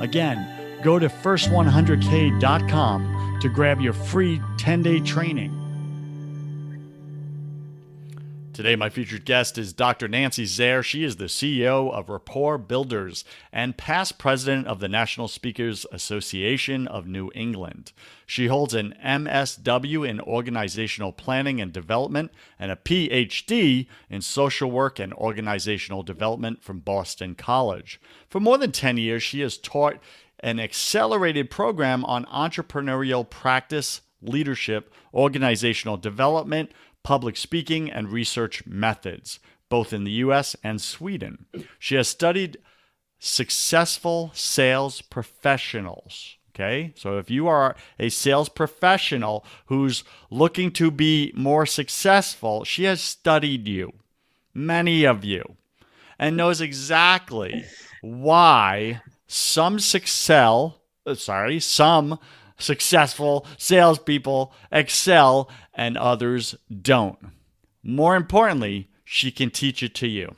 Again, go to first100k.com to grab your free 10 day training. Today, my featured guest is Dr. Nancy Zare. She is the CEO of Rapport Builders and past president of the National Speakers Association of New England. She holds an MSW in Organizational Planning and Development and a PhD in Social Work and Organizational Development from Boston College. For more than 10 years, she has taught an accelerated program on entrepreneurial practice, leadership, organizational development, public speaking, and research methods, both in the US and Sweden. She has studied successful sales professionals. Okay, so if you are a sales professional who's looking to be more successful, she has studied you, many of you, and knows exactly why some success, uh, sorry, some successful salespeople excel and others don't. More importantly, she can teach it to you.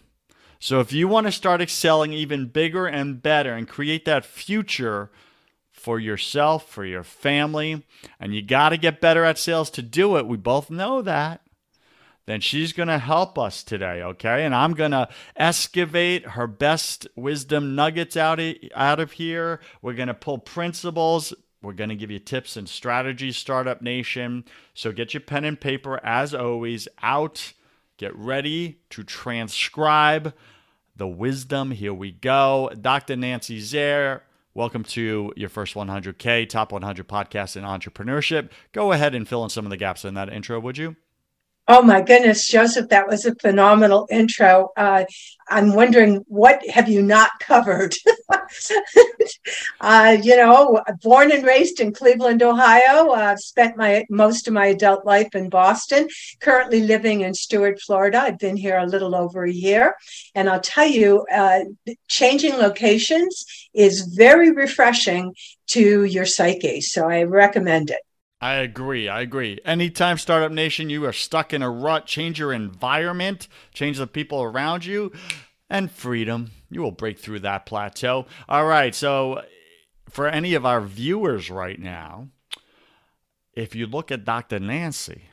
So if you want to start excelling even bigger and better and create that future for yourself, for your family, and you got to get better at sales to do it, we both know that. Then she's going to help us today, okay? And I'm going to excavate her best wisdom nuggets out of, out of here. We're going to pull principles, we're going to give you tips and strategies, Startup Nation. So get your pen and paper, as always, out. Get ready to transcribe the wisdom. Here we go. Dr. Nancy Zare, welcome to your first 100K, top 100 podcast in entrepreneurship. Go ahead and fill in some of the gaps in that intro, would you? Oh my goodness, Joseph, that was a phenomenal intro. Uh, I'm wondering what have you not covered? uh, you know, born and raised in Cleveland, Ohio. I've uh, spent my most of my adult life in Boston. Currently living in Stuart, Florida. I've been here a little over a year, and I'll tell you, uh, changing locations is very refreshing to your psyche. So I recommend it. I agree. I agree. Anytime Startup Nation, you are stuck in a rut, change your environment, change the people around you, and freedom. You will break through that plateau. All right. So, uh, for any of our viewers right now, if you look at Dr. Nancy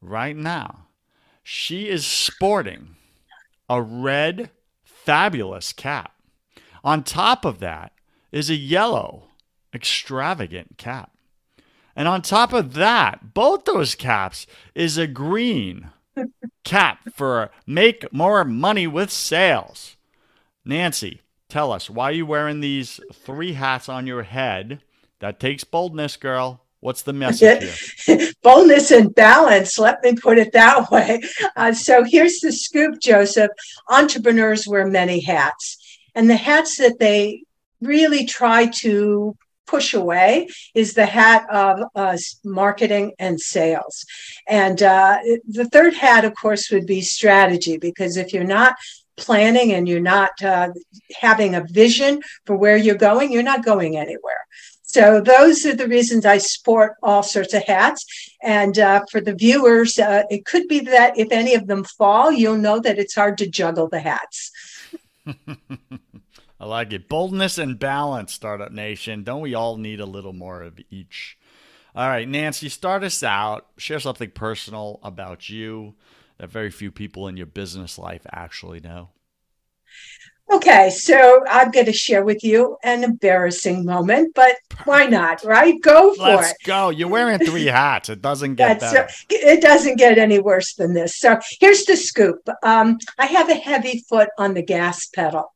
right now, she is sporting a red, fabulous cap. On top of that is a yellow, extravagant cap. And on top of that, both those caps is a green cap for make more money with sales. Nancy, tell us why are you wearing these three hats on your head? That takes boldness, girl. What's the message here? Boldness and balance, let me put it that way. Uh, so here's the scoop, Joseph. Entrepreneurs wear many hats, and the hats that they really try to push away is the hat of uh, marketing and sales. And uh, the third hat, of course, would be strategy, because if you're not planning and you're not uh, having a vision for where you're going, you're not going anywhere. So those are the reasons I sport all sorts of hats. And uh, for the viewers, uh, it could be that if any of them fall, you'll know that it's hard to juggle the hats. I like it. Boldness and balance, Startup Nation. Don't we all need a little more of each? All right, Nancy, start us out. Share something personal about you that very few people in your business life actually know. Okay, so I'm going to share with you an embarrassing moment, but why not, right? Go for Let's it. go. You're wearing three hats. It doesn't get That's, better. uh, it doesn't get any worse than this. So here's the scoop. Um, I have a heavy foot on the gas pedal.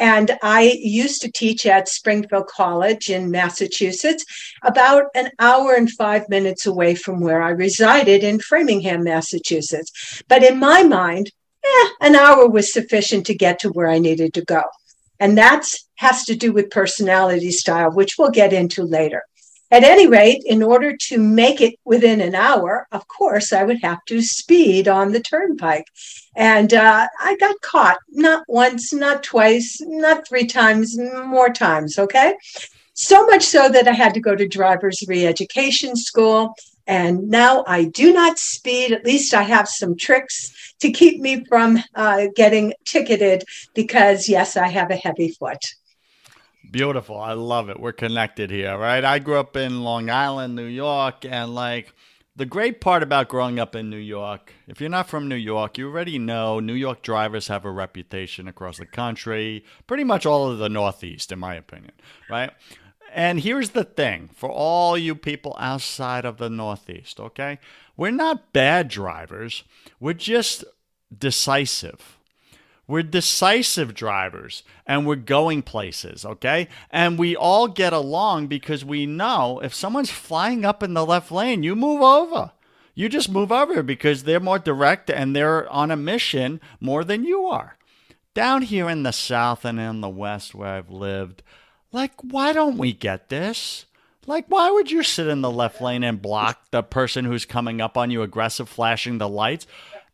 And I used to teach at Springfield College in Massachusetts, about an hour and five minutes away from where I resided in Framingham, Massachusetts. But in my mind, eh, an hour was sufficient to get to where I needed to go. And that has to do with personality style, which we'll get into later. At any rate, in order to make it within an hour, of course, I would have to speed on the turnpike. And uh, I got caught not once, not twice, not three times, more times. Okay. So much so that I had to go to driver's re education school. And now I do not speed. At least I have some tricks to keep me from uh, getting ticketed because, yes, I have a heavy foot. Beautiful. I love it. We're connected here, right? I grew up in Long Island, New York, and like the great part about growing up in New York, if you're not from New York, you already know New York drivers have a reputation across the country, pretty much all of the Northeast, in my opinion, right? And here's the thing for all you people outside of the Northeast, okay? We're not bad drivers, we're just decisive. We're decisive drivers and we're going places, okay? And we all get along because we know if someone's flying up in the left lane, you move over. You just move over because they're more direct and they're on a mission more than you are. Down here in the South and in the West where I've lived, like, why don't we get this? Like, why would you sit in the left lane and block the person who's coming up on you, aggressive, flashing the lights?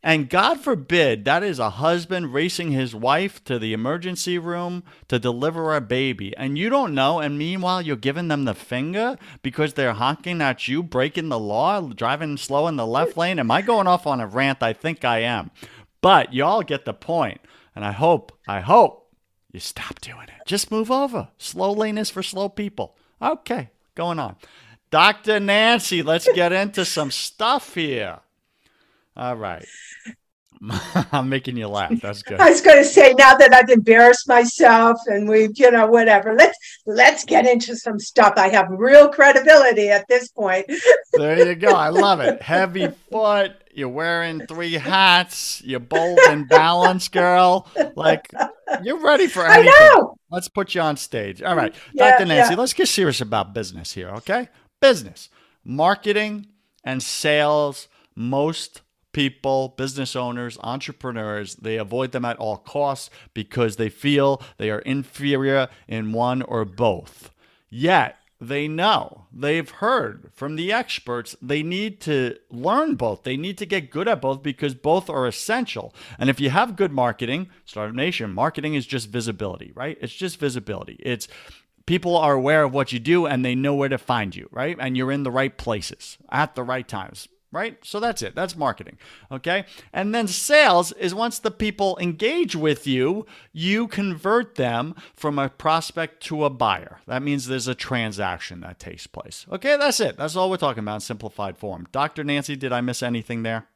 And God forbid that is a husband racing his wife to the emergency room to deliver a baby. And you don't know. And meanwhile, you're giving them the finger because they're honking at you, breaking the law, driving slow in the left lane. Am I going off on a rant? I think I am. But y'all get the point. And I hope, I hope you stop doing it. Just move over. Slow lane is for slow people. Okay, going on. Dr. Nancy, let's get into some stuff here. All right. I'm making you laugh. That's good. I was going to say now that I've embarrassed myself and we've, you know, whatever. Let's let's get into some stuff. I have real credibility at this point. There you go. I love it. Heavy foot. You're wearing three hats. You're bold and balanced, girl. Like you're ready for anything. I know. Let's put you on stage. All right, Yeah, Dr. Nancy. yeah. Let's get serious about business here. Okay, business, marketing, and sales. Most people, business owners, entrepreneurs, they avoid them at all costs because they feel they are inferior in one or both. Yet, they know, they've heard from the experts, they need to learn both. They need to get good at both because both are essential. And if you have good marketing, Startup Nation, marketing is just visibility, right? It's just visibility. It's people are aware of what you do and they know where to find you, right? And you're in the right places at the right times right? So that's it. That's marketing. Okay. And then sales is once the people engage with you, you convert them from a prospect to a buyer. That means there's a transaction that takes place. Okay. That's it. That's all we're talking about in simplified form. Dr. Nancy, did I miss anything there?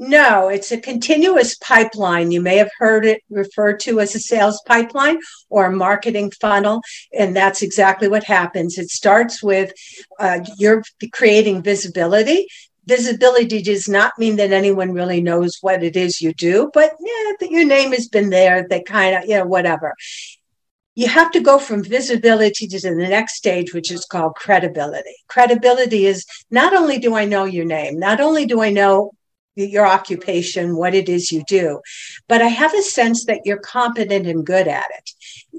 No, it's a continuous pipeline. You may have heard it referred to as a sales pipeline or a marketing funnel. And that's exactly what happens. It starts with uh, you're creating visibility. Visibility does not mean that anyone really knows what it is you do, but yeah, that your name has been there, that kind of, you know, whatever. You have to go from visibility to the next stage, which is called credibility. Credibility is not only do I know your name, not only do I know your occupation, what it is you do, but I have a sense that you're competent and good at it.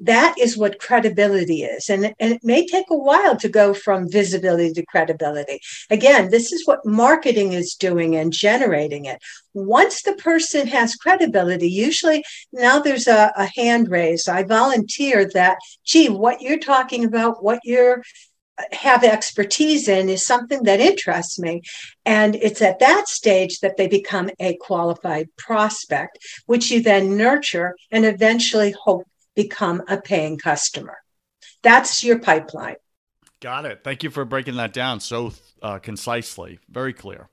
That is what credibility is. And, and it may take a while to go from visibility to credibility. Again, this is what marketing is doing and generating it. Once the person has credibility, usually now there's a, a hand raise. I volunteer that, gee, what you're talking about, what you're have expertise in is something that interests me. And it's at that stage that they become a qualified prospect, which you then nurture and eventually hope become a paying customer. That's your pipeline. Got it. Thank you for breaking that down so uh, concisely. Very clear.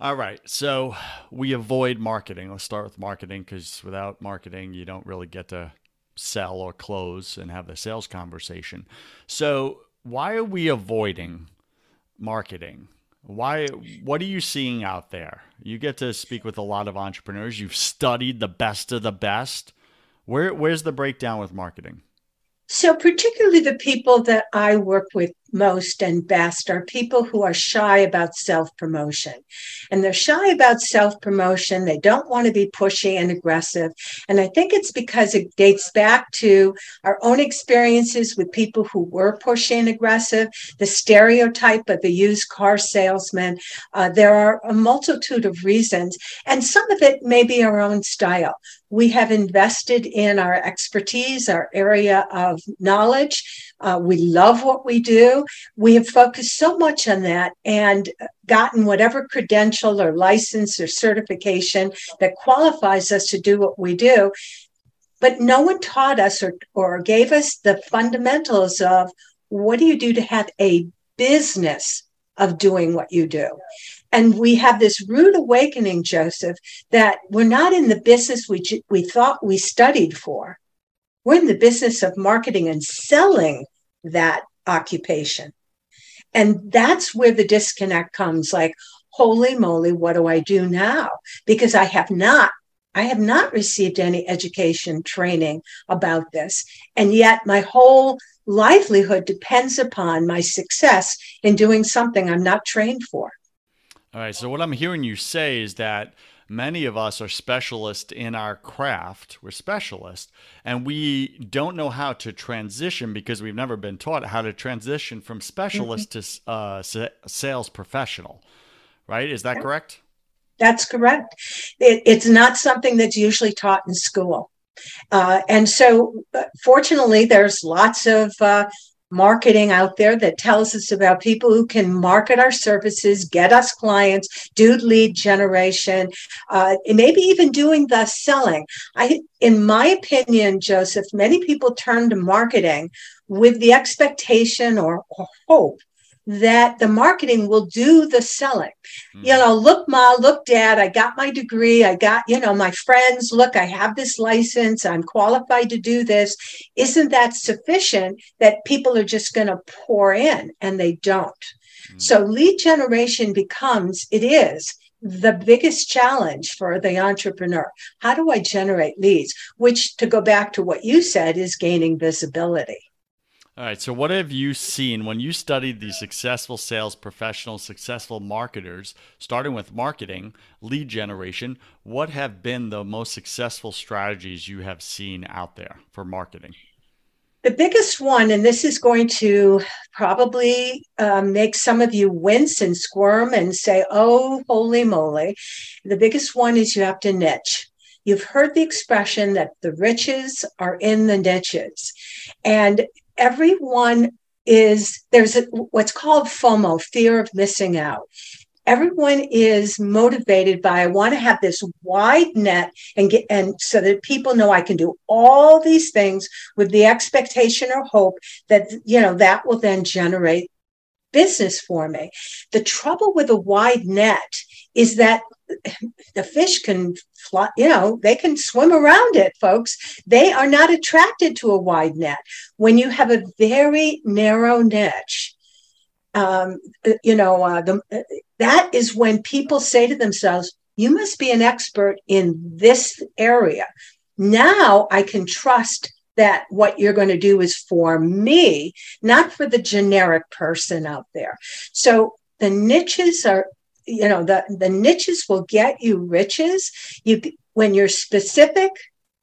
All right. So we avoid marketing. Let's start with marketing because without marketing, you don't really get to sell or close and have the sales conversation. So why are we avoiding marketing? Why what are you seeing out there? You get to speak with a lot of entrepreneurs. You've studied the best of the best. Where where's the breakdown with marketing? So, particularly the people that I work with most and best are people who are shy about self promotion. And they're shy about self promotion. They don't want to be pushy and aggressive. And I think it's because it dates back to our own experiences with people who were pushy and aggressive, the stereotype of the used car salesman. Uh, there are a multitude of reasons, and some of it may be our own style. We have invested in our expertise, our area of knowledge. Uh, we love what we do. We have focused so much on that and gotten whatever credential or license or certification that qualifies us to do what we do. But no one taught us or, or gave us the fundamentals of what do you do to have a business of doing what you do. And we have this rude awakening, Joseph, that we're not in the business we, we thought we studied for. We're in the business of marketing and selling that occupation. And that's where the disconnect comes like, holy moly, what do I do now? Because I have not. I have not received any education training about this. And yet, my whole livelihood depends upon my success in doing something I'm not trained for. All right. So, what I'm hearing you say is that many of us are specialists in our craft. We're specialists, and we don't know how to transition because we've never been taught how to transition from specialist mm-hmm. to uh, sales professional. Right? Is that yeah. correct? That's correct. It, it's not something that's usually taught in school. Uh, and so, uh, fortunately, there's lots of uh, marketing out there that tells us about people who can market our services, get us clients, do lead generation, uh, maybe even doing the selling. I, in my opinion, Joseph, many people turn to marketing with the expectation or, or hope that the marketing will do the selling. Mm. You know, look, ma, look, dad, I got my degree. I got, you know, my friends, look, I have this license. I'm qualified to do this. Isn't that sufficient that people are just going to pour in and they don't? Mm. So lead generation becomes, it is the biggest challenge for the entrepreneur. How do I generate leads? Which, to go back to what you said, is gaining visibility. All right. So, what have you seen when you studied these successful sales professionals, successful marketers, starting with marketing, lead generation? What have been the most successful strategies you have seen out there for marketing? The biggest one, and this is going to probably um, make some of you wince and squirm and say, oh, holy moly. The biggest one is you have to niche. You've heard the expression that the riches are in the niches. And everyone is there's a, what's called FOMO, fear of missing out. Everyone is motivated by I want to have this wide net and get and so that people know I can do all these things with the expectation or hope that you know that will then generate business for me. The trouble with a wide net is that the fish can fly, you know, they can swim around it, folks. They are not attracted to a wide net. When you have a very narrow niche, um, you know, uh, the, that is when people say to themselves, you must be an expert in this area. Now I can trust that what you're going to do is for me, not for the generic person out there. So the niches are you know the the niches will get you riches. You when you're specific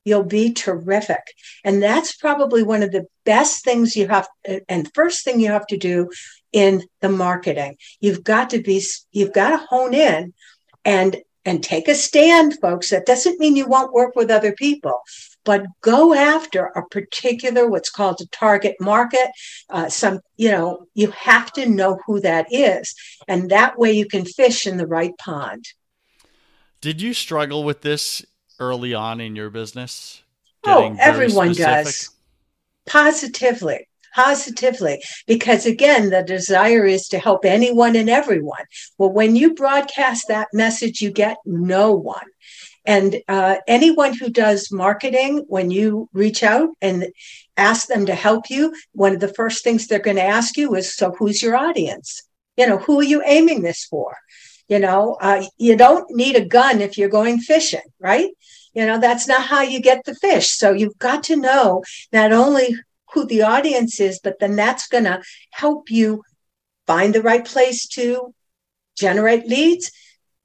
you'll be terrific. And that's probably one of the best things you have and first thing you have to do in the marketing. You've got to be you've got to hone in and and take a stand folks. That doesn't mean you won't work with other people but go after a particular what's called a target market. Uh, some, you know, you have to know who that is, and that way you can fish in the right pond. Did you struggle with this early on in your business? Oh, everyone does. Positively positively because again the desire is to help anyone and everyone well when you broadcast that message you get no one and uh, anyone who does marketing when you reach out and ask them to help you one of the first things they're going to ask you is so who's your audience? You know who are you aiming this for? You know uh, you don't need a gun if you're going fishing right? You know that's not how you get the fish. So you've got to know not only who the audience is, but then that's going to help you find the right place to generate leads,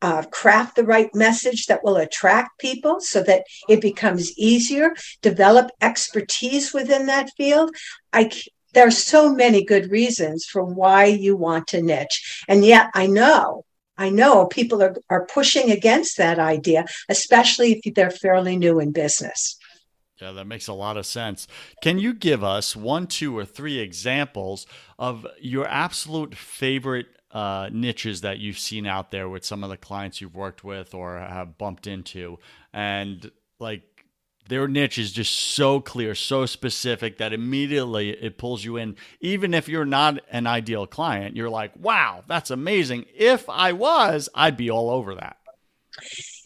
uh, craft the right message that will attract people so that it becomes easier, develop expertise within that field. I, there are so many good reasons for why you want to niche. And yet I know I know people are, are pushing against that idea, especially if they're fairly new in business. Yeah, that makes a lot of sense. Can you give us one, two, or three examples of your absolute favorite uh, niches that you've seen out there with some of the clients you've worked with or have bumped into? And like their niche is just so clear, so specific that immediately it pulls you in. Even if you're not an ideal client, you're like, wow, that's amazing. If I was, I'd be all over that.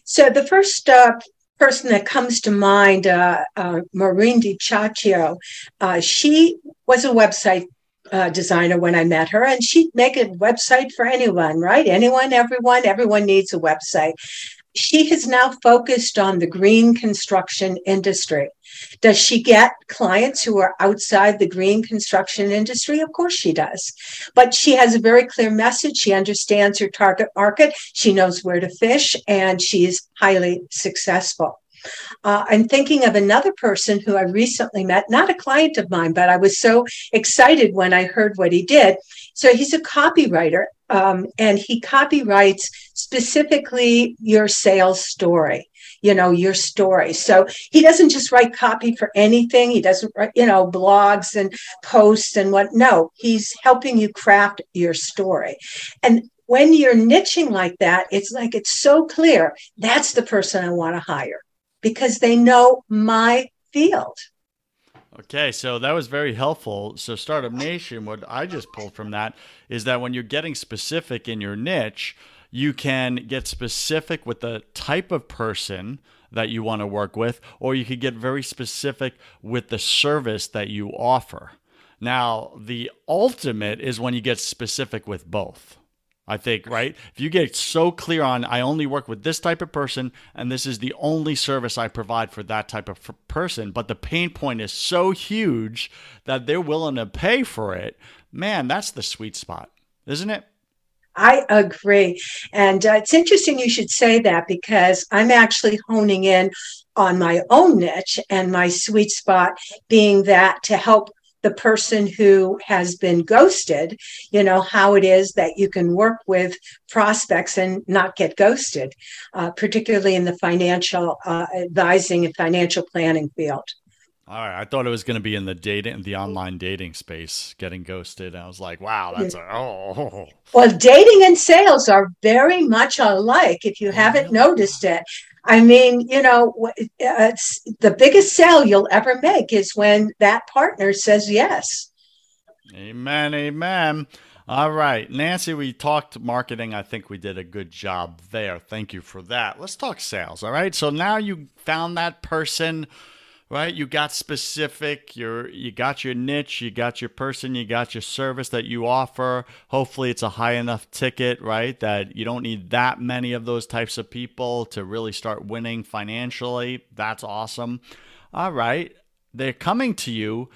So the first uh, person that comes to mind, uh, uh, Maureen DiCiaccio, uh, she was a website uh, designer when I met her, and she'd make a website for anyone, right? Anyone, everyone, everyone needs a website. She has now focused on the green construction industry. Does she get clients who are outside the green construction industry? Of course she does. But she has a very clear message. She understands her target market. She knows where to fish, and she's highly successful. Uh, I'm thinking of another person who I recently met, not a client of mine, but I was so excited when I heard what he did. So he's a copywriter um, and he copyrights specifically your sales story you know your story. So he doesn't just write copy for anything. He doesn't write you know blogs and posts and what no he's helping you craft your story. And when you're niching like that it's like it's so clear that's the person i want to hire because they know my field Okay, so that was very helpful. So, Startup Nation, what I just pulled from that is that when you're getting specific in your niche, you can get specific with the type of person that you want to work with, or you could get very specific with the service that you offer. Now, the ultimate is when you get specific with both. I think, right? If you get so clear on, I only work with this type of person, and this is the only service I provide for that type of person, but the pain point is so huge that they're willing to pay for it, man, that's the sweet spot, isn't it? I agree. And uh, it's interesting you should say that because I'm actually honing in on my own niche and my sweet spot being that to help the person who has been ghosted, you know, how it is that you can work with prospects and not get ghosted, uh, particularly in the financial uh, advising and financial planning field. All right, I thought it was going to be in the dating, the online dating space, getting ghosted. I was like, wow, that's a, oh. Well, dating and sales are very much alike. If you haven't noticed it, I mean, you know, it's uh, the biggest sale you'll ever make is when that partner says yes. Amen, amen. All right, Nancy, we talked marketing. I think we did a good job there. Thank you for that. Let's talk sales. All right, so now you found that person right? You got specific, you're you got your niche, you got your person, you got your service that you offer. Hopefully it's a high enough ticket, right? That you don't need that many of those types of people to really start winning financially. That's awesome. All right. They're coming to you.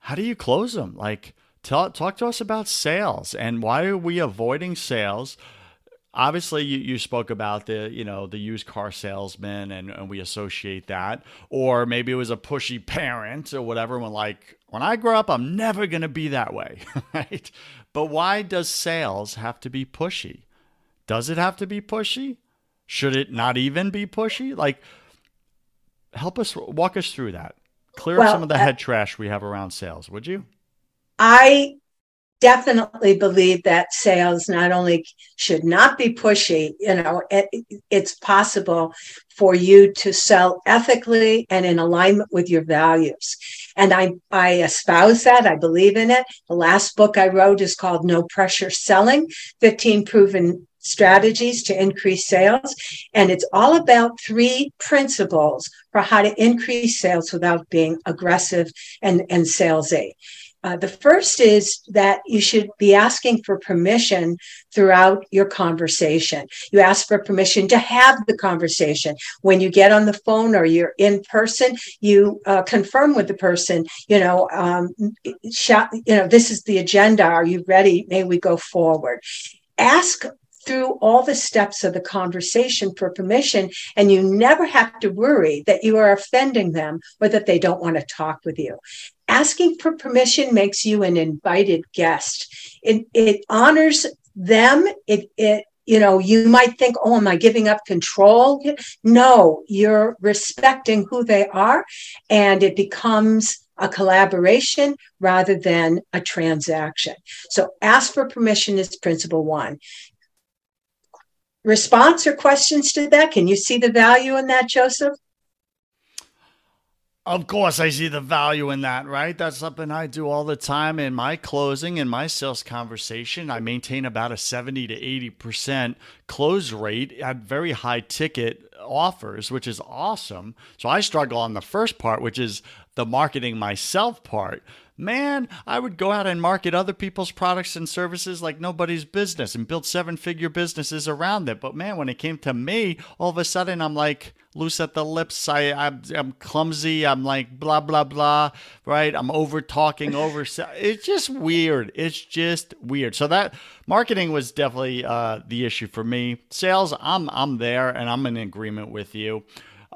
How do you close them? Like talk to us about sales and why are we avoiding sales? Obviously you, you spoke about the you know the used car salesman and, and we associate that. Or maybe it was a pushy parent or whatever when like when i grow up i'm never going to be that way right? But why does sales have to be pushy? Does it have to be pushy? Should it not even be pushy? Like help us walk us through that. Clear Well, up some of the uh, head trash we have around sales, would you? I definitely believe that sales not only should not be pushy, you know, it, it's possible for you to sell ethically and in alignment with your values. And I, I espouse that. I believe in it. The last book I wrote is called No Pressure Selling 15 Proven Strategies to Increase Sales. And it's all about three principles for how to increase sales without being aggressive and, and salesy. Uh, the first is that you should be asking for permission throughout your conversation. You ask for permission to have the conversation. When you get on the phone or you're in person, you uh, confirm with the person, you know, um, shout, you know, this is the agenda. Are you ready? May we go forward? Ask through all the steps of the conversation for permission, and you never have to worry that you are offending them or that they don't want to talk with you asking for permission makes you an invited guest. It, it honors them. It, it, you know, you might think, oh, am I giving up control? No, you're respecting who they are, and it becomes a collaboration rather than a transaction. So ask for permission is principle one. Response or questions to that? Can you see the value in that, Joseph? Of course, I see the value in that, right? That's something I do all the time in my closing and my sales conversation. I maintain about a 70 to 80% close rate at very high ticket offers, which is awesome. So I struggle on the first part, which is the marketing myself part man, I would go out and market other people's products and services like nobody's business and build seven figure businesses around it. But man, when it came to me, all of a sudden I'm like loose at the lips. I, I'm, I'm clumsy. I'm like blah, blah, blah, right? I'm over talking, over. It's just weird. It's just weird. So that marketing was definitely uh, the issue for me. Sales, I'm, I'm there and I'm in agreement with you.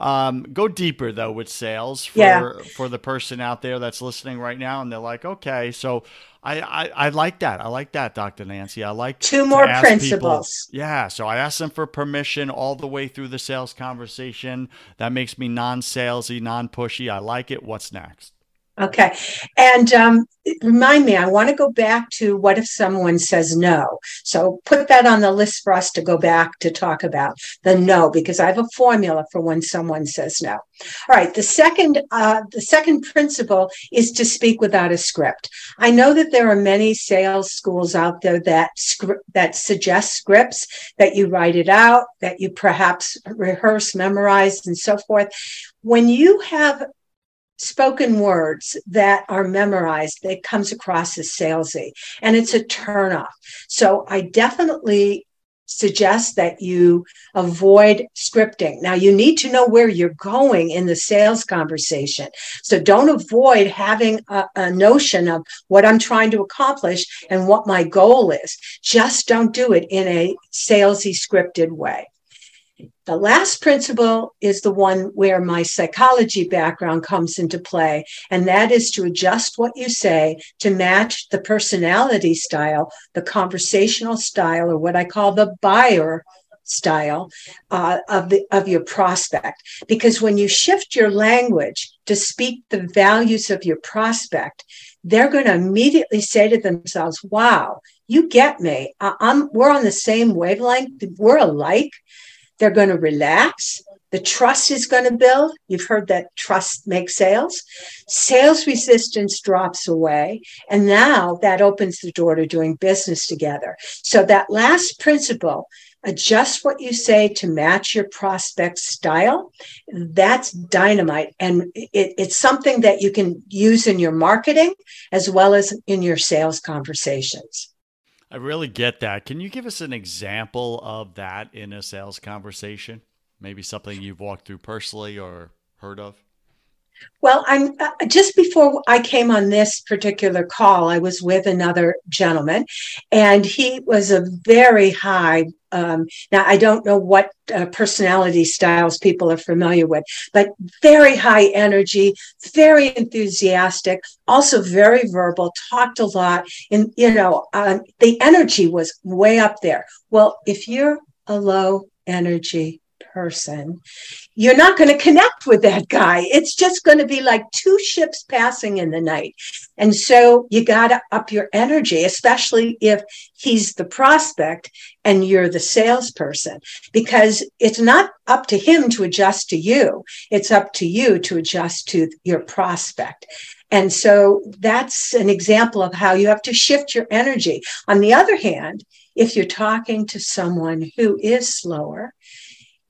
Um, go deeper though with sales for Yeah. for the person out there that's listening right now, and they're like, okay, so I I, I like that. I like that, Dr. Nancy. I like Two more ask people- principles. yeah, so I asked them for permission all the way through the sales conversation. That makes me non-salesy, non-pushy. I like it. What's next? Okay. And um, remind me, I want to go back to what if someone says no? So put that on the list for us to go back to talk about the no, because I have a formula for when someone says no. All right. The second, uh, the second principle is to speak without a script. I know that there are many sales schools out there that script that suggest scripts that you write it out, that you perhaps rehearse, memorize, and so forth. When you have spoken words that are memorized that comes across as salesy and it's a turnoff. So I definitely suggest that you avoid scripting. Now you need to know where you're going in the sales conversation. So don't avoid having a, a notion of what I'm trying to accomplish and what my goal is. Just don't do it in a salesy scripted way. The last principle is the one where my psychology background comes into play, and that is to adjust what you say to match the personality style, the conversational style, or what I call the buyer style uh, of the of your prospect. Because when you shift your language to speak the values of your prospect they're going to immediately say to themselves wow you get me. I- i'm we're on the same wavelength. We're alike they're going to relax. The trust is going to build. You've heard that trust makes sales. Sales resistance drops away. And now that opens the door to doing business together. So that last principle, adjust what you say to match your prospect style. That's dynamite. And it, it's something that you can use in your marketing as well as in your sales conversations. I really get that. Can you give us an example of that in a sales conversation? Maybe something you've walked through personally or heard of? Well, I'm uh, just before I came on this particular call, I was with another gentleman, and he was a very high. Um, now, I don't know what uh, personality styles people are familiar with, but very high energy, very enthusiastic, also very verbal, talked a lot. And, you know, um, the energy was way up there. Well, if you're a low energy person, you're not going to connect with that guy. It's just going to be like two ships passing in the night. And so you got to up your energy, especially if he's the prospect and you're the salesperson, because it's not up to him to adjust to you. It's up to you to adjust to your prospect. And so that's an example of how you have to shift your energy. On the other hand, if you're talking to someone who is slower,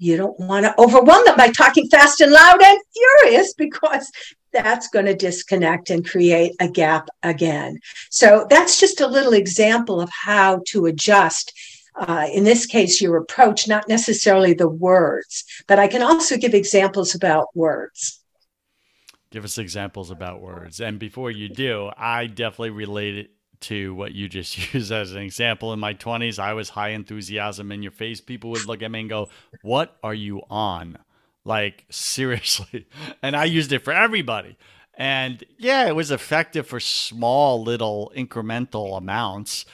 you don't want to overwhelm them by talking fast and loud and furious because that's going to disconnect and create a gap again. So that's just a little example of how to adjust. Uh, in this case, your approach, not necessarily the words, but I can also give examples about words. Give us examples about words. And before you do, I definitely related to what you just used as an example. In my 20s, I was high enthusiasm in your face. People would look at me and go, What are you on? Like, seriously. And I used it for everybody. And yeah, it was effective for small, little incremental amounts.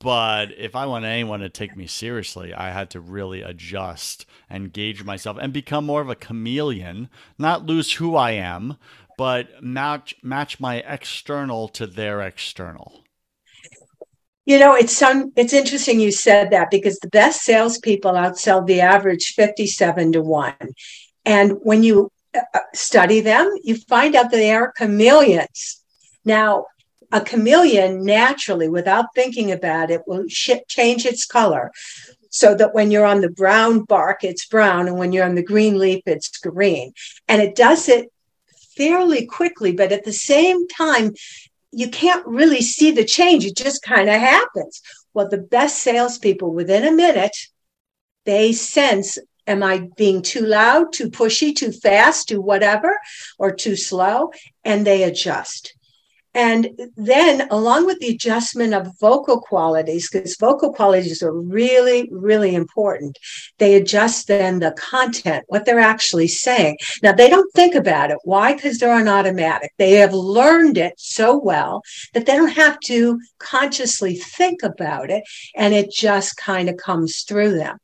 But if I want anyone to take me seriously, I had to really adjust and gauge myself and become more of a chameleon, not lose who I am, but match match my external to their external. You know, it's some it's interesting you said that because the best salespeople outsell the average 57 to 1. And when you uh, uh, study them, you find out that they are chameleons. Now, a chameleon naturally, without thinking about it, will sh- change its color so that when you're on the brown bark, it's brown, and when you're on the green leaf, it's green. And it does it fairly quickly, but at the same time, you can't really see the change. It just kind of happens. Well, the best salespeople within a minute, they sense am I being too loud, too pushy, too fast, too whatever, or too slow? And they adjust. And then, along with the adjustment of vocal qualities, because vocal qualities are really, really important, they adjust then the content, what they're actually saying. Now, they don't think about it. Why? Because they're on automatic. They have learned it so well that they don't have to consciously think about it, and it just kind of comes through them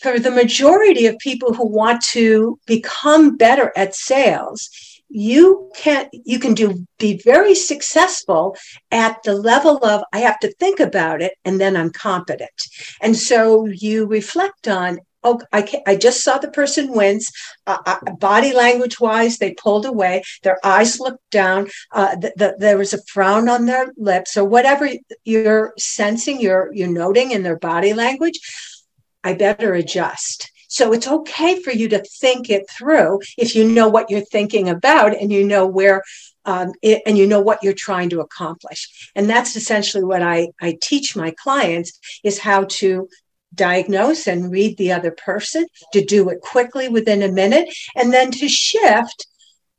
for the majority of people who want to become better at sales, you can you can do be very successful at the level of i have to think about it and then i'm competent. And so you reflect on oh i, can, I just saw the person wince. Uh, uh, body language wise they pulled away. Their eyes looked down. Uh, the, the, there was a frown on their lips. Or whatever you're sensing you're you're noting in their body language i better adjust so it's okay for you to think it through if you know what you're thinking about and you know where um, it, and you know what you're trying to accomplish. And that's essentially what I, I teach my clients is how to diagnose and read the other person, to do it quickly within a minute, and then to shift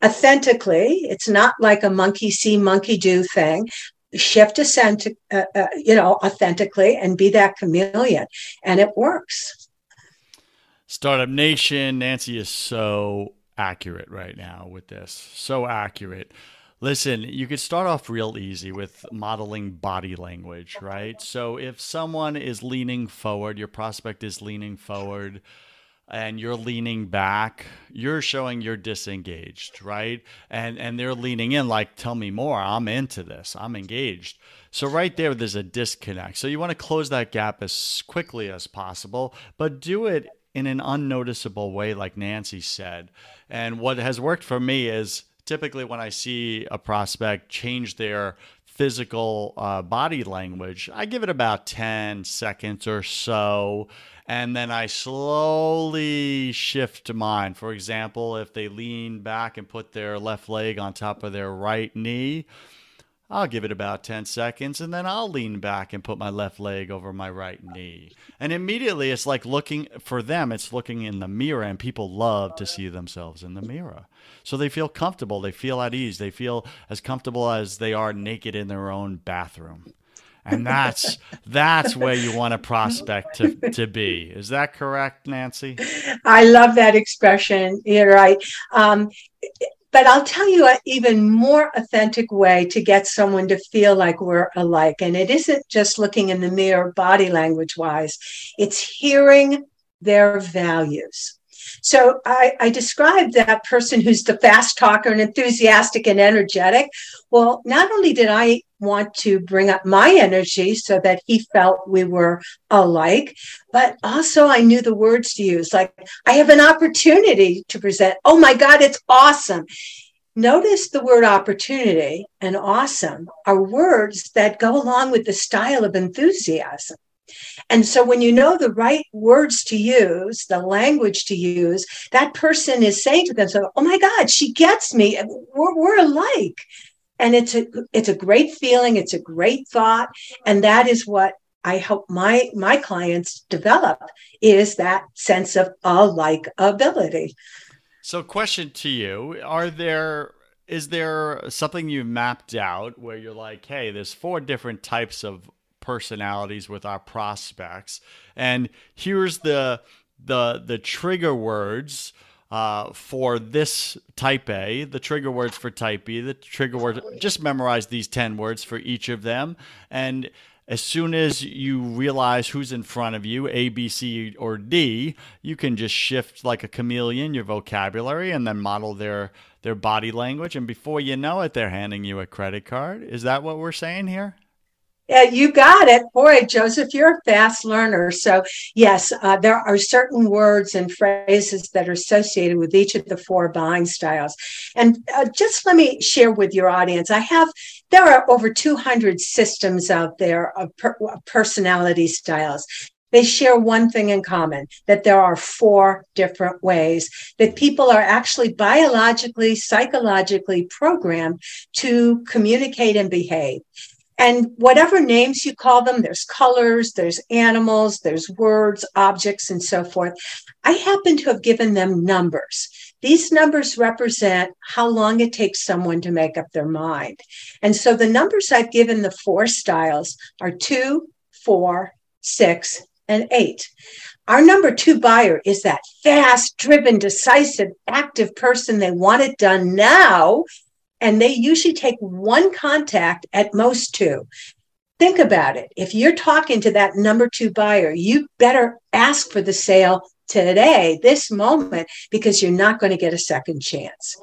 authentically. It's not like a monkey see, monkey do thing. Shift authentic, uh, uh, you know, authentically and be that chameleon, and it works. Startup Nation, Nancy is so accurate right now with this. So accurate. Listen, you could start off real easy with modeling body language, right? So if someone is leaning forward, your prospect is leaning forward, and you're leaning back, you're showing you're disengaged, right? And and they're leaning in like, tell me more. I'm into this. I'm engaged. So right there, there's a disconnect. So you want to close that gap as quickly as possible, but do it in an unnoticeable way, like Nancy said. And what has worked for me is typically when I see a prospect change their physical uh, body language, I give it about 10 seconds or so. And then I slowly shift mine. For example, if they lean back and put their left leg on top of their right knee, I'll give it about 10 seconds and then I'll lean back and put my left leg over my right knee. And immediately it's like looking for them, it's looking in the mirror, and people love to see themselves in the mirror. So they feel comfortable, they feel at ease, they feel as comfortable as they are naked in their own bathroom. And that's that's where you want a prospect to, to be. Is that correct, Nancy? I love that expression. You're right. Um, but I'll tell you an even more authentic way to get someone to feel like we're alike. And it isn't just looking in the mirror body language wise, it's hearing their values. So I, I described that person who's the fast talker and enthusiastic and energetic. Well, not only did I want to bring up my energy so that he felt we were alike, but also I knew the words to use. Like, I have an opportunity to present. Oh my God, it's awesome. Notice the word opportunity and awesome are words that go along with the style of enthusiasm. And so when you know the right words to use, the language to use, that person is saying to themselves, "Oh my God, she gets me. We're, we're alike." And it's a it's a great feeling. It's a great thought, and that is what I hope my my clients develop is that sense of alike ability. So, question to you: Are there is there something you mapped out where you're like, hey, there's four different types of personalities with our prospects, and here's the the the trigger words uh, for this type A, the trigger words for type B, the trigger words. Just memorize these ten words for each of them, and as soon as you realize who's in front of you, A, B, C, or D, you can just shift like a chameleon your vocabulary and then model their their body language. And before you know it, they're handing you a credit card. Is that what we're saying here? Yeah, you got it. Boy, Joseph, you're a fast learner. So, yes, uh, there are certain words and phrases that are associated with each of the four buying styles. And uh, just let me share with your audience I have, there are over 200 systems out there of per- personality styles. They share one thing in common that there are four different ways that people are actually biologically, psychologically programmed to communicate and behave. And whatever names you call them, there's colors, there's animals, there's words, objects, and so forth. I happen to have given them numbers. These numbers represent how long it takes someone to make up their mind. And so the numbers I've given the four styles are two, four, six, and eight. Our number two buyer is that fast, driven, decisive, active person. They want it done now and they usually take one contact at most two. Think about it. If you're talking to that number two buyer, you better ask for the sale today, this moment, because you're not going to get a second chance.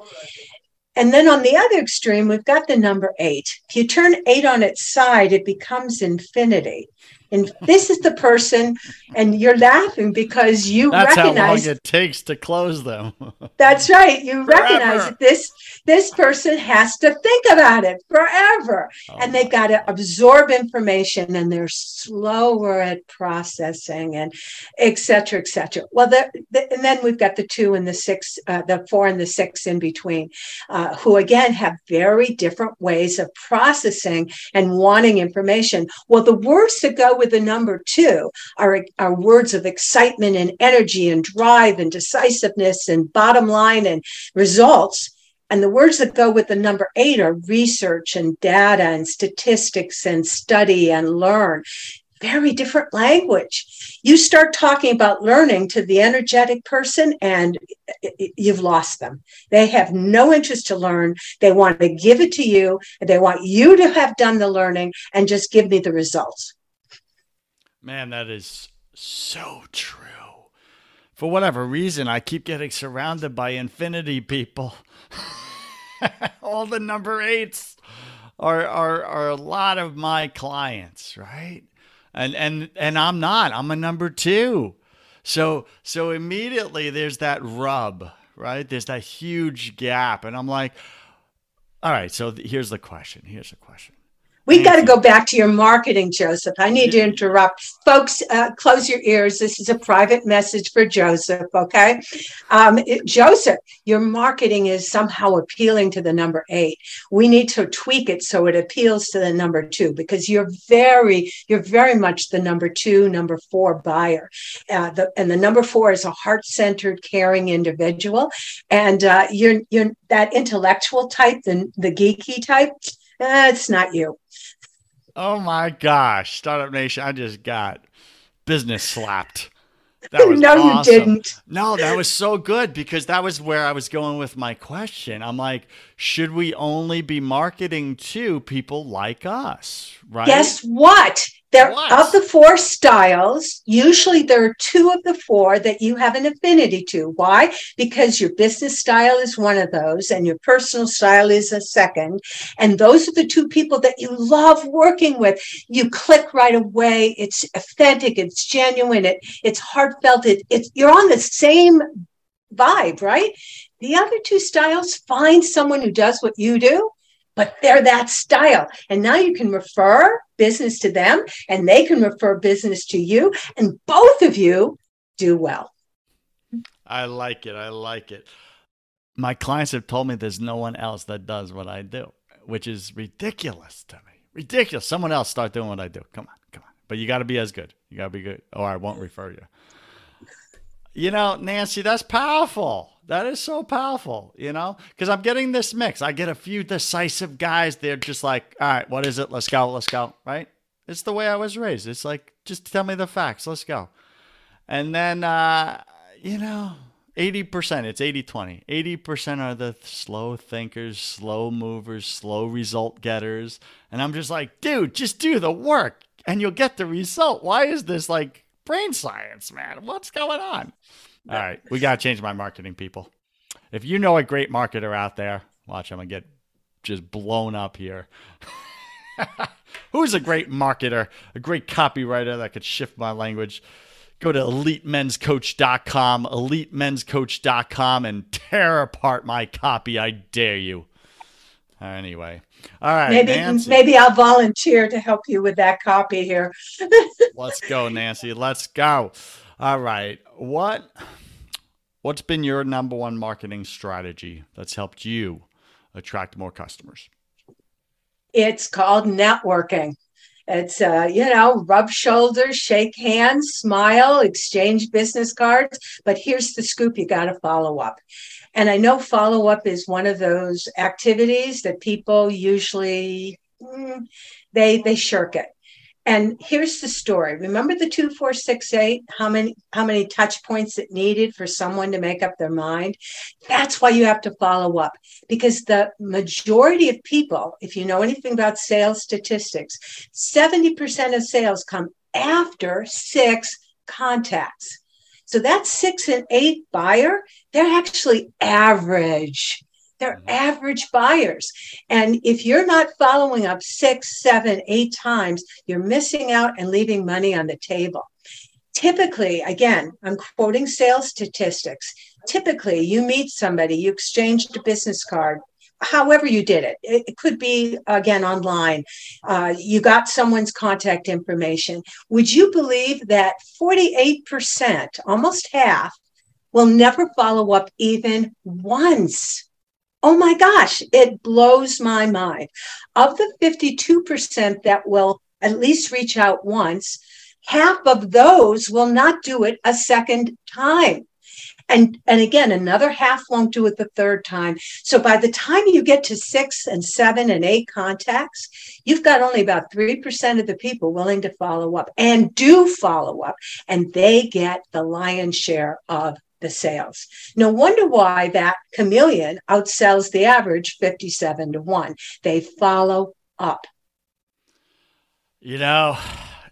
And then on the other extreme, we've got the number eight. If you turn eight on its side, it becomes infinity. And this is the person, and you're laughing because you that's recognize how long it takes to close them. that's right. You Forever. recognize that this this person has to think about it forever. Oh. And they've got to absorb information and they're slower at processing and et cetera, et cetera. Well, the, the, and then we've got the two and the six, uh, the four and the six in between, uh, who again have very different ways of processing and wanting information. Well, the words that with the number two are, are words of excitement and energy and drive and decisiveness and bottom line and results and the words that go with the number eight are research and data and statistics and study and learn. Very different language. You start talking about learning to the energetic person, and you've lost them. They have no interest to learn. They want to give it to you. They want you to have done the learning and just give me the results. Man, that is so true. For whatever reason, I keep getting surrounded by infinity people. all the number eights are, are are a lot of my clients, right? And and and I'm not. I'm a number two. So so immediately there's that rub, right? There's that huge gap, and I'm like, all right. So th- here's the question. Here's the question. We got to go back to your marketing, Joseph. I need to interrupt. Folks, uh, close your ears. This is a private message for Joseph, okay? Um, it, Joseph, your marketing is somehow appealing to the number eight. We need to tweak it so it appeals to the number two because you're very, you're very much the number two, number four buyer. Uh, the, and the number four is a heart centered, caring individual. And uh, you're, you're that intellectual type, the, the geeky type. Eh, That's not you. Oh my gosh, Startup Nation, I just got business slapped. That was no, awesome. you didn't. No, that was so good because that was where I was going with my question. I'm like, should we only be marketing to people like us? Right? Guess what? There of the four styles, usually there are two of the four that you have an affinity to. Why? Because your business style is one of those and your personal style is a second. And those are the two people that you love working with. You click right away. It's authentic, it's genuine, it, it's heartfelt, it, it's you're on the same vibe, right? The other two styles, find someone who does what you do but they're that style. And now you can refer business to them and they can refer business to you, and both of you do well. I like it. I like it. My clients have told me there's no one else that does what I do, which is ridiculous to me. Ridiculous. Someone else start doing what I do. Come on, come on. But you got to be as good. You got to be good, or I won't refer you. You know, Nancy, that's powerful. That is so powerful, you know, because I'm getting this mix. I get a few decisive guys. They're just like, all right, what is it? Let's go. Let's go. Right. It's the way I was raised. It's like, just tell me the facts. Let's go. And then, uh, you know, 80%, it's 80 20. 80% are the slow thinkers, slow movers, slow result getters. And I'm just like, dude, just do the work and you'll get the result. Why is this like brain science, man? What's going on? All right, we got to change my marketing people. If you know a great marketer out there, watch, I'm going to get just blown up here. Who's a great marketer, a great copywriter that could shift my language? Go to elitemenscoach.com, elitemenscoach.com, and tear apart my copy. I dare you. Anyway, all right. Maybe Nancy. maybe I'll volunteer to help you with that copy here. Let's go, Nancy. Let's go. All right. What what's been your number one marketing strategy that's helped you attract more customers? It's called networking. It's uh, you know, rub shoulders, shake hands, smile, exchange business cards. But here's the scoop: you got to follow up. And I know follow up is one of those activities that people usually mm, they they shirk it. And here's the story. Remember the 2468, how many how many touch points it needed for someone to make up their mind? That's why you have to follow up because the majority of people, if you know anything about sales statistics, 70% of sales come after 6 contacts. So that 6 and 8 buyer, they're actually average they're mm-hmm. average buyers. And if you're not following up six, seven, eight times, you're missing out and leaving money on the table. Typically, again, I'm quoting sales statistics. Typically, you meet somebody, you exchanged a business card, however you did it. It, could be, again, online. Uh, you got someone's contact information. Would you believe that 48%, almost half, will never follow up even once? Oh my gosh, it blows my mind. Of the 52% that will at least reach out once, half of those will not do it a second time. And, and again, another half won't do it the third time. So by the time you get to six and seven and eight contacts, you've got only about 3% of the people willing to follow up and do follow up. And they get the lion's share of the sales. No wonder why that chameleon outsells the average 57 to 1. They follow up. You know,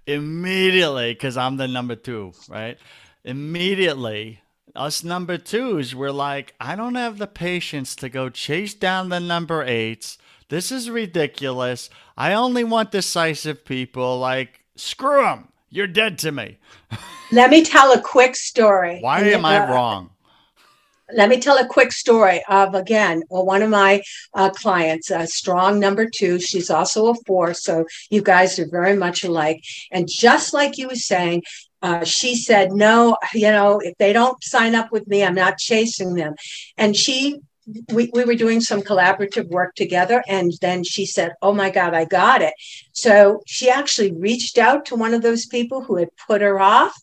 immediately, because I'm the number two, right? Immediately, us number twos, we're like, I don't have the patience to go chase down the number eights. This is ridiculous. I only want decisive people. Like, screw them. You're dead to me. Let me tell a quick story. Why am I uh, wrong? Let me tell a quick story of again, well, one of my uh, clients, a strong number two. She's also a four, so you guys are very much alike. And just like you were saying, uh, she said, "No, you know, if they don't sign up with me, I'm not chasing them." And she we, we were doing some collaborative work together and then she said oh my god i got it so she actually reached out to one of those people who had put her off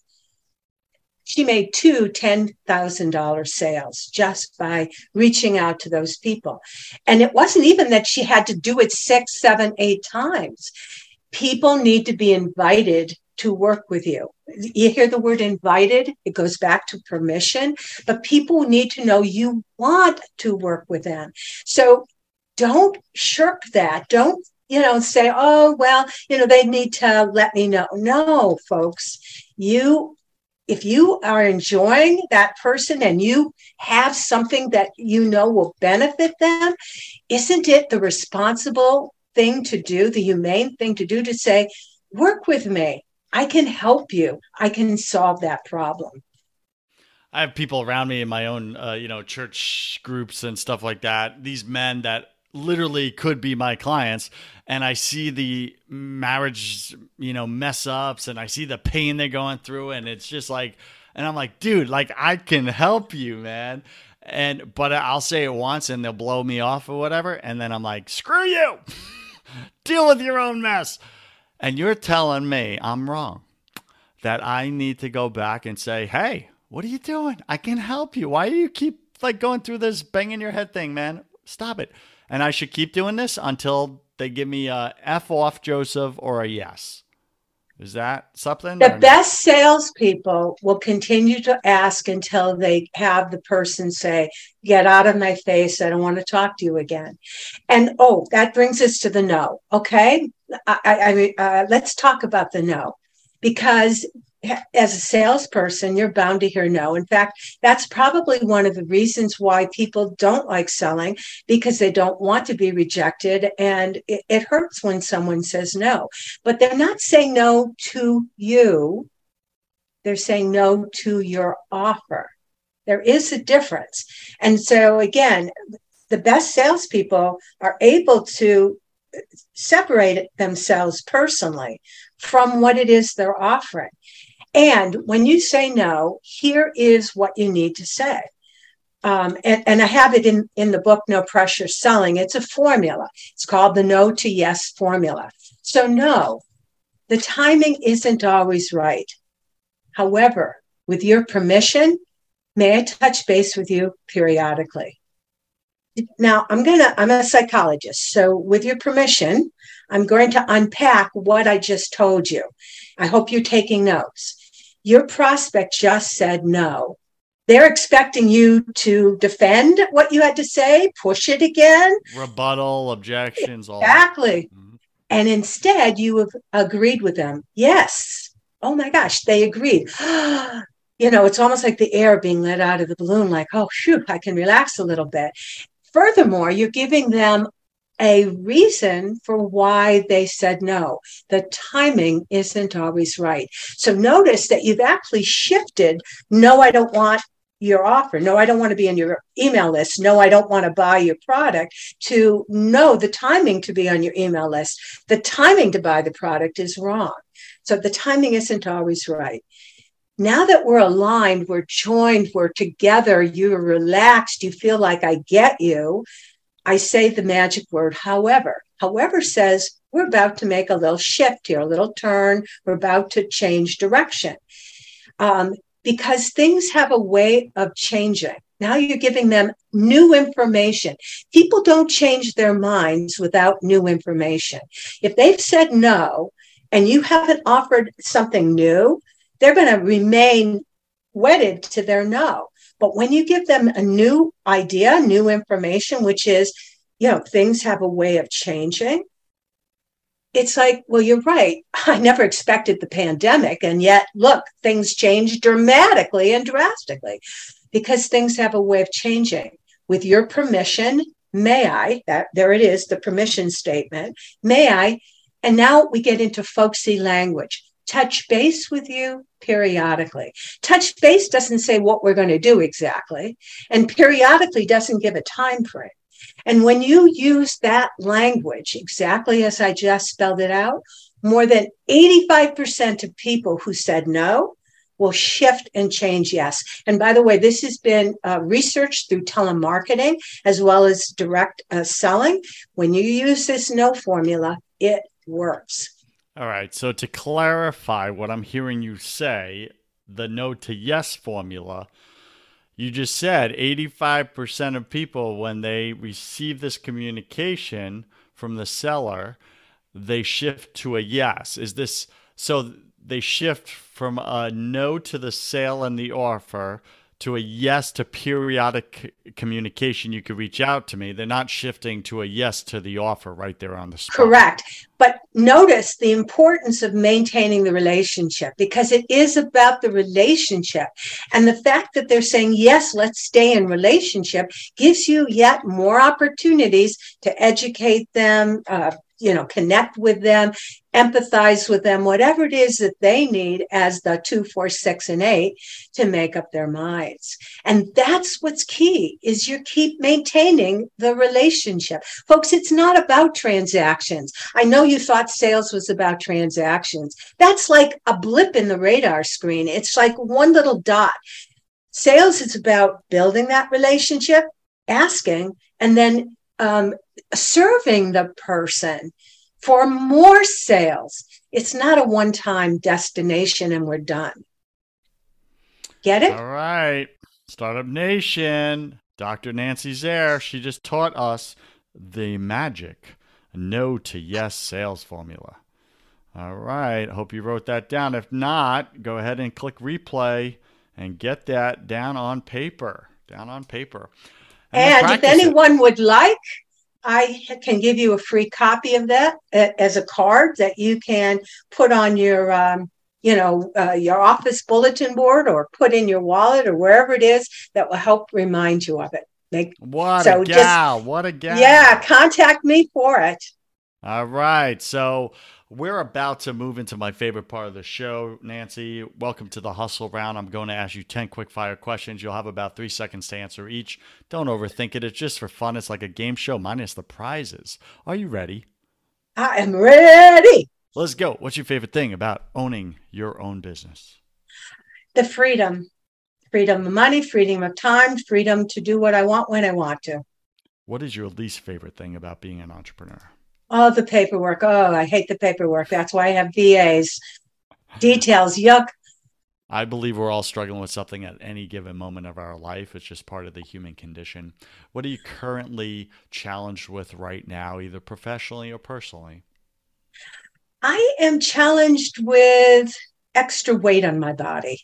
she made two $10,000 sales just by reaching out to those people. And it wasn't even that she had to do it six, seven, eight times. People need to be invited to work with you. You hear the word invited, it goes back to permission, but people need to know you want to work with them. So don't shirk that. Don't you know, say, oh, well, you know, they need to let me know. No, folks, you, if you are enjoying that person and you have something that you know will benefit them, isn't it the responsible thing to do, the humane thing to do to say, work with me? I can help you. I can solve that problem. I have people around me in my own, uh, you know, church groups and stuff like that. These men that literally could be my clients, and I see the marriage, you know, mess ups, and I see the pain they're going through, and it's just like, and I'm like, dude, like I can help you, man. And but I'll say it once, and they'll blow me off or whatever, and then I'm like, screw you, deal with your own mess. And you're telling me I'm wrong, that I need to go back and say, hey, what are you doing? I can help you. Why do you keep like going through this banging your head thing, man? Stop it. And I should keep doing this until they give me a F off, Joseph, or a yes. Is that something? The best salespeople will continue to ask until they have the person say, Get out of my face. I don't want to talk to you again. And oh, that brings us to the no. Okay. I, I, uh, let's talk about the no because as a salesperson, you're bound to hear no. In fact, that's probably one of the reasons why people don't like selling because they don't want to be rejected. And it, it, hurts when someone says no. But they're not saying no to you, they're saying no to your offer. There is a difference. And so, again, the best salespeople are able to separate themselves personally from what it is they're offering. And when you say no, here is what you need to say. Um, and, and I have it in, in the book, No Pressure Selling. It's a formula. It's called the no to yes formula. So, no, the timing isn't always right. However, with your permission, may I touch base with you periodically? Now, I'm going to, I'm a psychologist. So, with your permission, I'm going to unpack what I just told you. I hope you're taking notes your prospect just said no. They're expecting you to defend what you had to say, push it again, rebuttal, objections, all exactly. Mm-hmm. And instead, you have agreed with them. Yes. Oh my gosh, they agreed. you know, it's almost like the air being let out of the balloon, like, oh, shoot, I can relax a little bit. Furthermore, you're giving them a reason for why they said no. The timing isn't always right. So notice that you've actually shifted no, I don't want your offer. No, I don't want to be in your email list. No, I don't want to buy your product. To know the timing to be on your email list. The timing to buy the product is wrong. So the timing isn't always right. Now that we're aligned, we're joined, we're together, you're relaxed, you feel like I get you, I say the magic word, however. However says we're about to make a little shift here, a little turn. We're about to change direction. Um, because things have a way of changing. Now you're giving them new information. People don't change their minds without new information. If they've said no and you haven't offered something new, they're going to remain wedded to their no. But when you give them a new idea, new information, which is, you know, things have a way of changing, it's like, well, you're right. I never expected the pandemic. And yet, look, things changed dramatically and drastically because things have a way of changing. With your permission, may I, that there it is, the permission statement, may I, and now we get into folksy language touch base with you periodically. Touch base doesn't say what we're going to do exactly, and periodically doesn't give a time frame. And when you use that language exactly as I just spelled it out, more than 85% of people who said no will shift and change yes. And by the way, this has been uh, researched through telemarketing as well as direct uh, selling. When you use this no formula, it works. All right. So to clarify what I'm hearing you say, the no to yes formula, you just said 85% of people, when they receive this communication from the seller, they shift to a yes. Is this so? They shift from a no to the sale and the offer to a yes to periodic communication. You could reach out to me. They're not shifting to a yes to the offer right there on the spot. Correct. But notice the importance of maintaining the relationship because it is about the relationship. And the fact that they're saying, yes, let's stay in relationship gives you yet more opportunities to educate them, uh, you know, connect with them, empathize with them, whatever it is that they need as the two, four, six, and eight to make up their minds. And that's what's key is you keep maintaining the relationship. Folks, it's not about transactions. I know you thought sales was about transactions. That's like a blip in the radar screen. It's like one little dot. Sales is about building that relationship, asking, and then um, serving the person for more sales. It's not a one time destination and we're done. Get it? All right. Startup Nation, Dr. Nancy Zare, she just taught us the magic no to yes sales formula. All right. Hope you wrote that down. If not, go ahead and click replay and get that down on paper. Down on paper. And, and if anyone it. would like, I can give you a free copy of that as a card that you can put on your, um, you know, uh, your office bulletin board or put in your wallet or wherever it is that will help remind you of it. Make, what so a gal! Just, what a gal! Yeah, contact me for it. All right. So we're about to move into my favorite part of the show, Nancy. Welcome to the hustle round. I'm going to ask you 10 quick fire questions. You'll have about three seconds to answer each. Don't overthink it. It's just for fun. It's like a game show minus the prizes. Are you ready? I am ready. Let's go. What's your favorite thing about owning your own business? The freedom freedom of money, freedom of time, freedom to do what I want when I want to. What is your least favorite thing about being an entrepreneur? Oh, the paperwork. Oh, I hate the paperwork. That's why I have VAs. Details, yuck. I believe we're all struggling with something at any given moment of our life. It's just part of the human condition. What are you currently challenged with right now, either professionally or personally? I am challenged with extra weight on my body.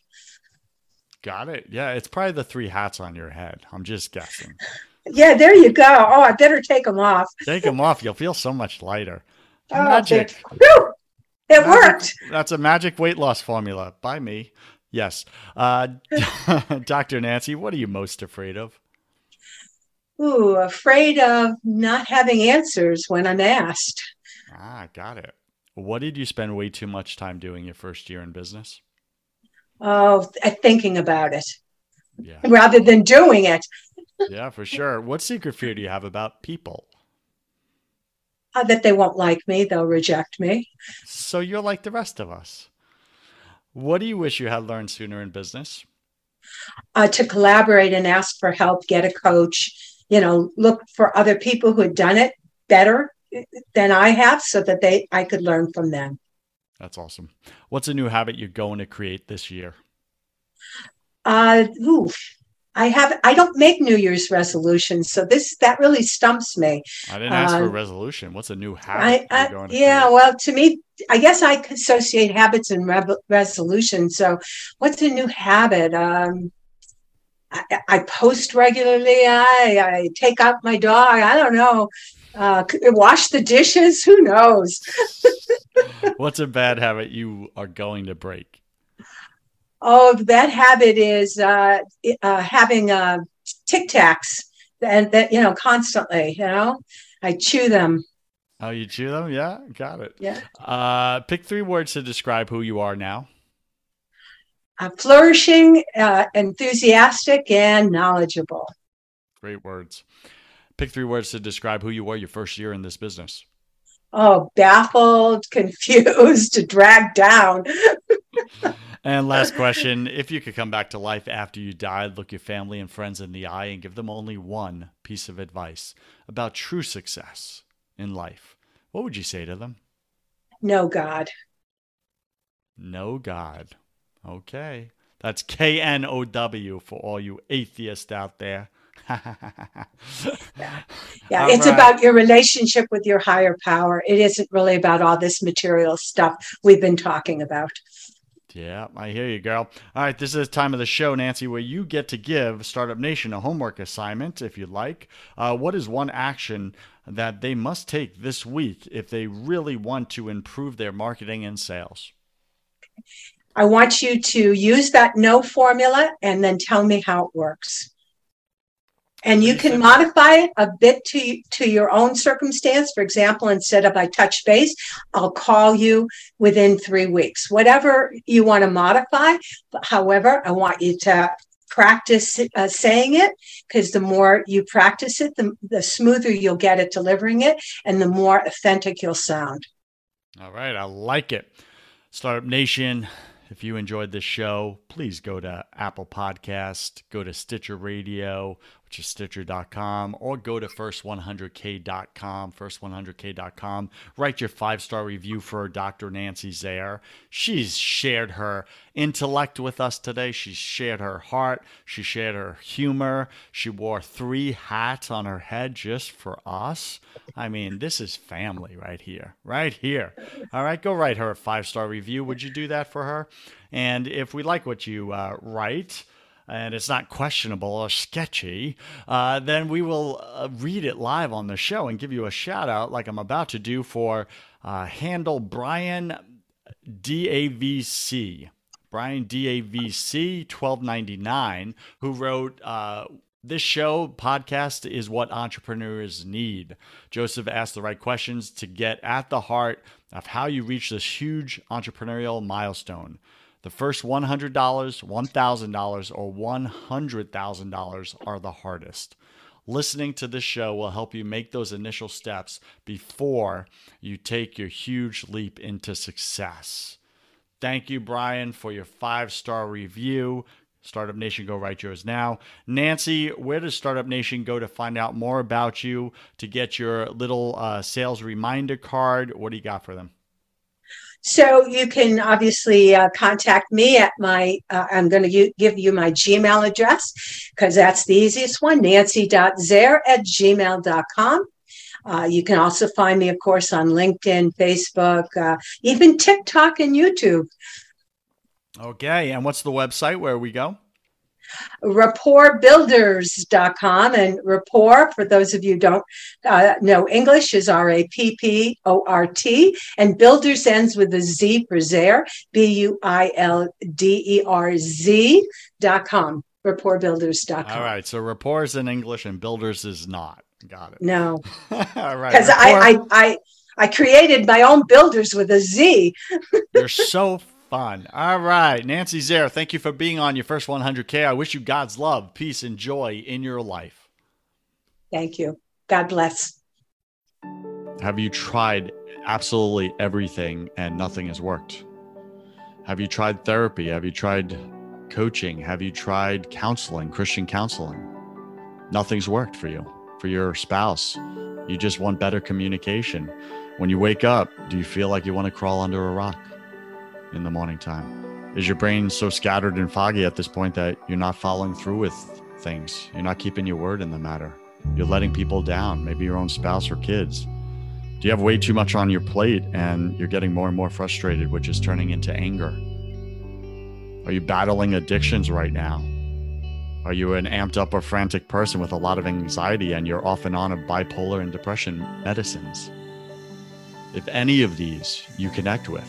Got it. Yeah, it's probably the three hats on your head. I'm just guessing. Yeah, there you go. Oh, I better take them off. Take them off. You'll feel so much lighter. Oh, magic. Whew, it magic, worked. That's a magic weight loss formula by me. Yes. Uh, Dr. Nancy, what are you most afraid of? Ooh, afraid of not having answers when I'm asked. Ah, got it. What did you spend way too much time doing your first year in business? Oh, thinking about it yeah. rather than doing it yeah, for sure. What secret fear do you have about people? Uh, that they won't like me, they'll reject me. So you're like the rest of us. What do you wish you had learned sooner in business? Uh, to collaborate and ask for help, get a coach, you know, look for other people who had done it better than I have so that they I could learn from them. That's awesome. What's a new habit you're going to create this year? Uh, ooh, I have I don't make New Year's resolutions, so this that really stumps me. I didn't ask uh, for a resolution. What's a new habit? I, I, yeah, well, to me, I guess I associate habits and re- resolutions. So, what's a new habit? Um, I, I, post regularly. I, I take out my dog. I don't know. Uh, wash the dishes. Who knows? what's a bad habit you are going to break? Oh, that habit is uh, uh, having uh, Tic Tacs and that you know constantly. You know, I chew them. Oh, you chew them? Yeah, got it. Yeah. Uh, pick three words to describe who you are now. Uh, flourishing, uh, enthusiastic, and knowledgeable. Great words. Pick three words to describe who you were your first year in this business. Oh, baffled, confused, dragged down. And last question If you could come back to life after you died, look your family and friends in the eye, and give them only one piece of advice about true success in life, what would you say to them? No God. No God. Okay. That's K N O W for all you atheists out there. yeah, yeah it's right. about your relationship with your higher power. It isn't really about all this material stuff we've been talking about. Yeah, I hear you, girl. All right, this is time of the show, Nancy, where you get to give Startup Nation a homework assignment, if you'd like. Uh, what is one action that they must take this week if they really want to improve their marketing and sales? I want you to use that no formula and then tell me how it works and you can modify it a bit to to your own circumstance. For example instead of i touch base i'll call you within three weeks. Whatever you want to modify however i want you to practice uh, saying it because the more you practice it the, the smoother you'll get at delivering it and the more authentic you'll sound. All right i like it. Startup nation if you enjoyed this show, please go to Apple Podcast, go to Stitcher Radio, is Stitcher.com, or go to First100K.com, First100K.com. Write your five star review for Dr. Nancy Zare. She's shared her intellect with us today. She shared her heart. She shared her humor. She wore three hats on her head just for us. I mean, this is family right here, right here. All right, go write her a five star review. Would you do that for her? And if we like what you uh, write, and it's not questionable or sketchy, uh, then we will uh, read it live on the show and give you a shout out, like I'm about to do for uh, handle Brian DAVC. Brian DAVC 1299, who wrote, uh, this show podcast is what entrepreneurs need. Joseph asked the right questions to get at the heart of how you reach this huge entrepreneurial milestone. The first $100, $1,000, or $100,000 are the hardest. Listening to this show will help you make those initial steps before you take your huge leap into success. Thank you, Brian, for your five star review. Startup Nation, go write yours now. Nancy, where does Startup Nation go to find out more about you, to get your little uh, sales reminder card? What do you got for them? So you can obviously uh, contact me at my, uh, I'm going to give you my Gmail address because that's the easiest one, nancy.zare at gmail.com. Uh, you can also find me, of course, on LinkedIn, Facebook, uh, even TikTok and YouTube. Okay. And what's the website where we go? rapportbuilderz.com. And rapport, for those of you don't uh, know English, is R A P P O R T. And builders ends with a Z for Zare, B U I L D E R Z.com. Rapportbuilderz.com. All right. So rapport is in English and builders is not. Got it. No. All right. Because I, I, I, I created my own builders with a Z. You're so fun. All right. Nancy Zare, thank you for being on your first 100K. I wish you God's love, peace, and joy in your life. Thank you. God bless. Have you tried absolutely everything and nothing has worked? Have you tried therapy? Have you tried coaching? Have you tried counseling, Christian counseling? Nothing's worked for you, for your spouse. You just want better communication. When you wake up, do you feel like you want to crawl under a rock? In the morning time? Is your brain so scattered and foggy at this point that you're not following through with things? You're not keeping your word in the matter. You're letting people down, maybe your own spouse or kids. Do you have way too much on your plate and you're getting more and more frustrated, which is turning into anger? Are you battling addictions right now? Are you an amped up or frantic person with a lot of anxiety and you're off and on of bipolar and depression medicines? If any of these you connect with,